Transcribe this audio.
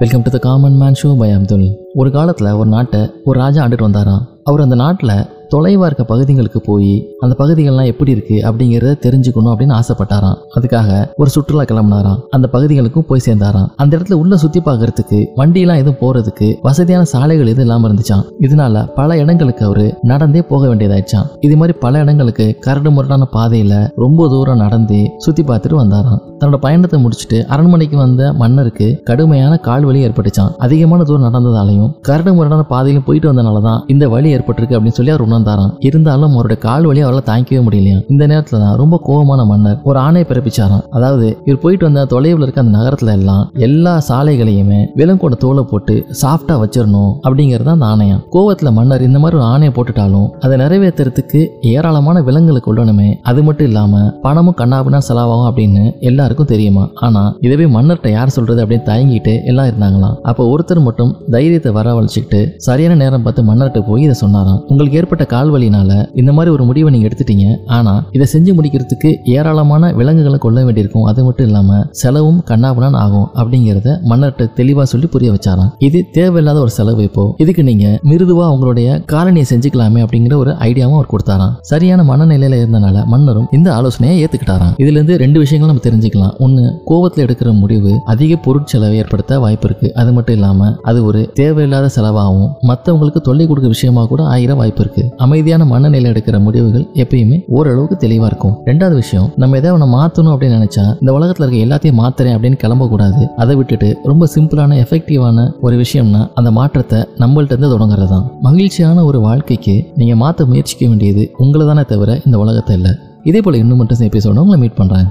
Welcome to the common man show by Abdul ஒரு காலத்தில் ஒரு நாட்டை ஒரு ராஜா ஆண்டுட்டு வந்தாராம். அவர் அந்த நாட்டில் தொலைவாக இருக்க பகுதிகளுக்கு போய் அந்த பகுதிகள்லாம் எப்படி இருக்கு அப்படிங்கிறத தெரிஞ்சுக்கணும் அப்படின்னு ஆசைப்பட்டாராம். அதுக்காக ஒரு சுற்றுலா கிளம்புனாராம். அந்த பகுதிகளுக்கும் போய் சேர்ந்தாராம். அந்த இடத்துல உள்ள சுத்தி பார்க்கறதுக்கு வண்டியெல்லாம் எதுவும் போறதுக்கு வசதியான சாலைகள் எதுவும் இல்லாம இருந்துச்சான் இதனால பல இடங்களுக்கு அவரு நடந்தே போக வேண்டியதாயிடுச்சான் இது மாதிரி பல இடங்களுக்கு கரடு முரடான பாதையில ரொம்ப தூரம் நடந்து சுத்தி பார்த்துட்டு வந்தாராம். தன்னோட பயணத்தை முடிச்சுட்டு அரண்மனைக்கு வந்த மன்னருக்கு கடுமையான கால் வலி ஏற்பட்டுச்சான் அதிகமான தூரம் நடந்ததாலையும் கரடு முரடான பாதையிலும் போயிட்டு வந்தனால தான் இந்த வலி ஏற்பட்டிருக்கு அப்படின்னு சொல்லி அவர் உணர்ந்தாராம். இருந்தாலும் அவருடைய கால் வலி அவரால் தாங்கிக்கவே முடியலையா இந்த நேரத்துல தான் ரொம்ப கோபமான மன்னர் ஒரு ஆணையை பிறப்பிச்சாராம். அதாவது இவர் போயிட்டு வந்த தொலைவில் இருக்க அந்த நகரத்துல எல்லாம் எல்லா சாலைகளையுமே விலங்கோட தோலை போட்டு சாஃப்டா வச்சிடணும் அப்படிங்கிறது தான் அந்த ஆணையம். கோவத்துல மன்னர் இந்த மாதிரி ஒரு ஆணையை போட்டுட்டாலும் அதை நிறைவேற்றுறதுக்கு ஏராளமான விலங்குகளை கொள்ளணுமே அது மட்டும் இல்லாம பணமும் கண்ணாபின்னா செலவாகும் அப்படின்னு எல்லாருக்கும் தெரியுமா? ஆனா இதவே மன்னர்கிட்ட யார் சொல்றது அப்படின்னு தயங்கிட்டு எல்லாம் இருந்தாங்களாம். அப்போ ஒருத்தர் மட்டும் தைரியத்தை வரவழைச்சிக்கிட்டு சரியான நேரம் பார்த்து மன்னர்கிட்ட போய் இதை சொன்னாராம். உங்களுக்கு ஏற்பட்ட கால்வலினால இந்த மாதிரி ஒரு முடிவை நீங்க எடுத்துட்டீங்க. ஆனா இதை செஞ்சு முடிக்கிறதுக்கு ஏராளமான விலங்குகளை கொள்ள வேண்டியிருக்கும். அது மட்டும் இல்லாம செலவும் கண்ணாபுனான் ஆகும் அப்படிங்கறத மன்னர்கிட்ட தெளிவா சொல்லி புரிய வச்சாராம். இது தேவையில்லாத ஒரு செலவு இப்போ. இதுக்கு நீங்க மிருதுவா உங்களுடைய காலனியை செஞ்சுக்கலாமே அப்படிங்கிற ஒரு ஐடியாவும் அவர் கொடுத்தாராம். சரியான மனநிலையில இருந்தனால மன்னரும் இந்த ஆலோசனையை ஏத்துக்கிட்டாராம். இதுல இருந்து ரெண்டு விஷயங்கள் நம்ம தெரிஞ்சுக்கலாம். ஒன்னு கோவத்தில் எடுக்கிற முடிவு அதிக பொருட்செலவை ஏற்படுத்த வாய்ப்பு இருக்கு. அது மட்டும் இல்லாம அது ஒரு தேவையில்லாத செலவாகவும் மற்றவங்களுக்கு தொல்லை கொடுக்க விஷயமா கூட ஆகிற வாய்ப்பு இருக்கு. அமைதியான மனநிலை எடுக்கிற முடிவுகள் எப்பயுமே ஓரளவுக்கு தெளிவா இருக்கும். ரெண்டாவது விஷயம் நம்ம எதாவது ஒன்று மாற்றணும் அப்படின்னு நினைச்சா இந்த உலகத்தில் இருக்க எல்லாத்தையும் மாத்துறேன் அப்படின்னு கிளம்பக்கூடாது. அதை விட்டுட்டு ரொம்ப சிம்பிளான எஃபெக்டிவான ஒரு விஷயம்னா அந்த மாற்றத்தை நம்மள்ட்ட இருந்து தொடங்குறது தான் மகிழ்ச்சியான ஒரு வாழ்க்கைக்கு நீங்க மாற்ற முயற்சிக்க வேண்டியது உங்களை தானே தவிர இந்த உலகத்தை இல்லை. இதே போல இன்னும் மட்டும் எபிசோட உங்களை மீட் பண்றேன்.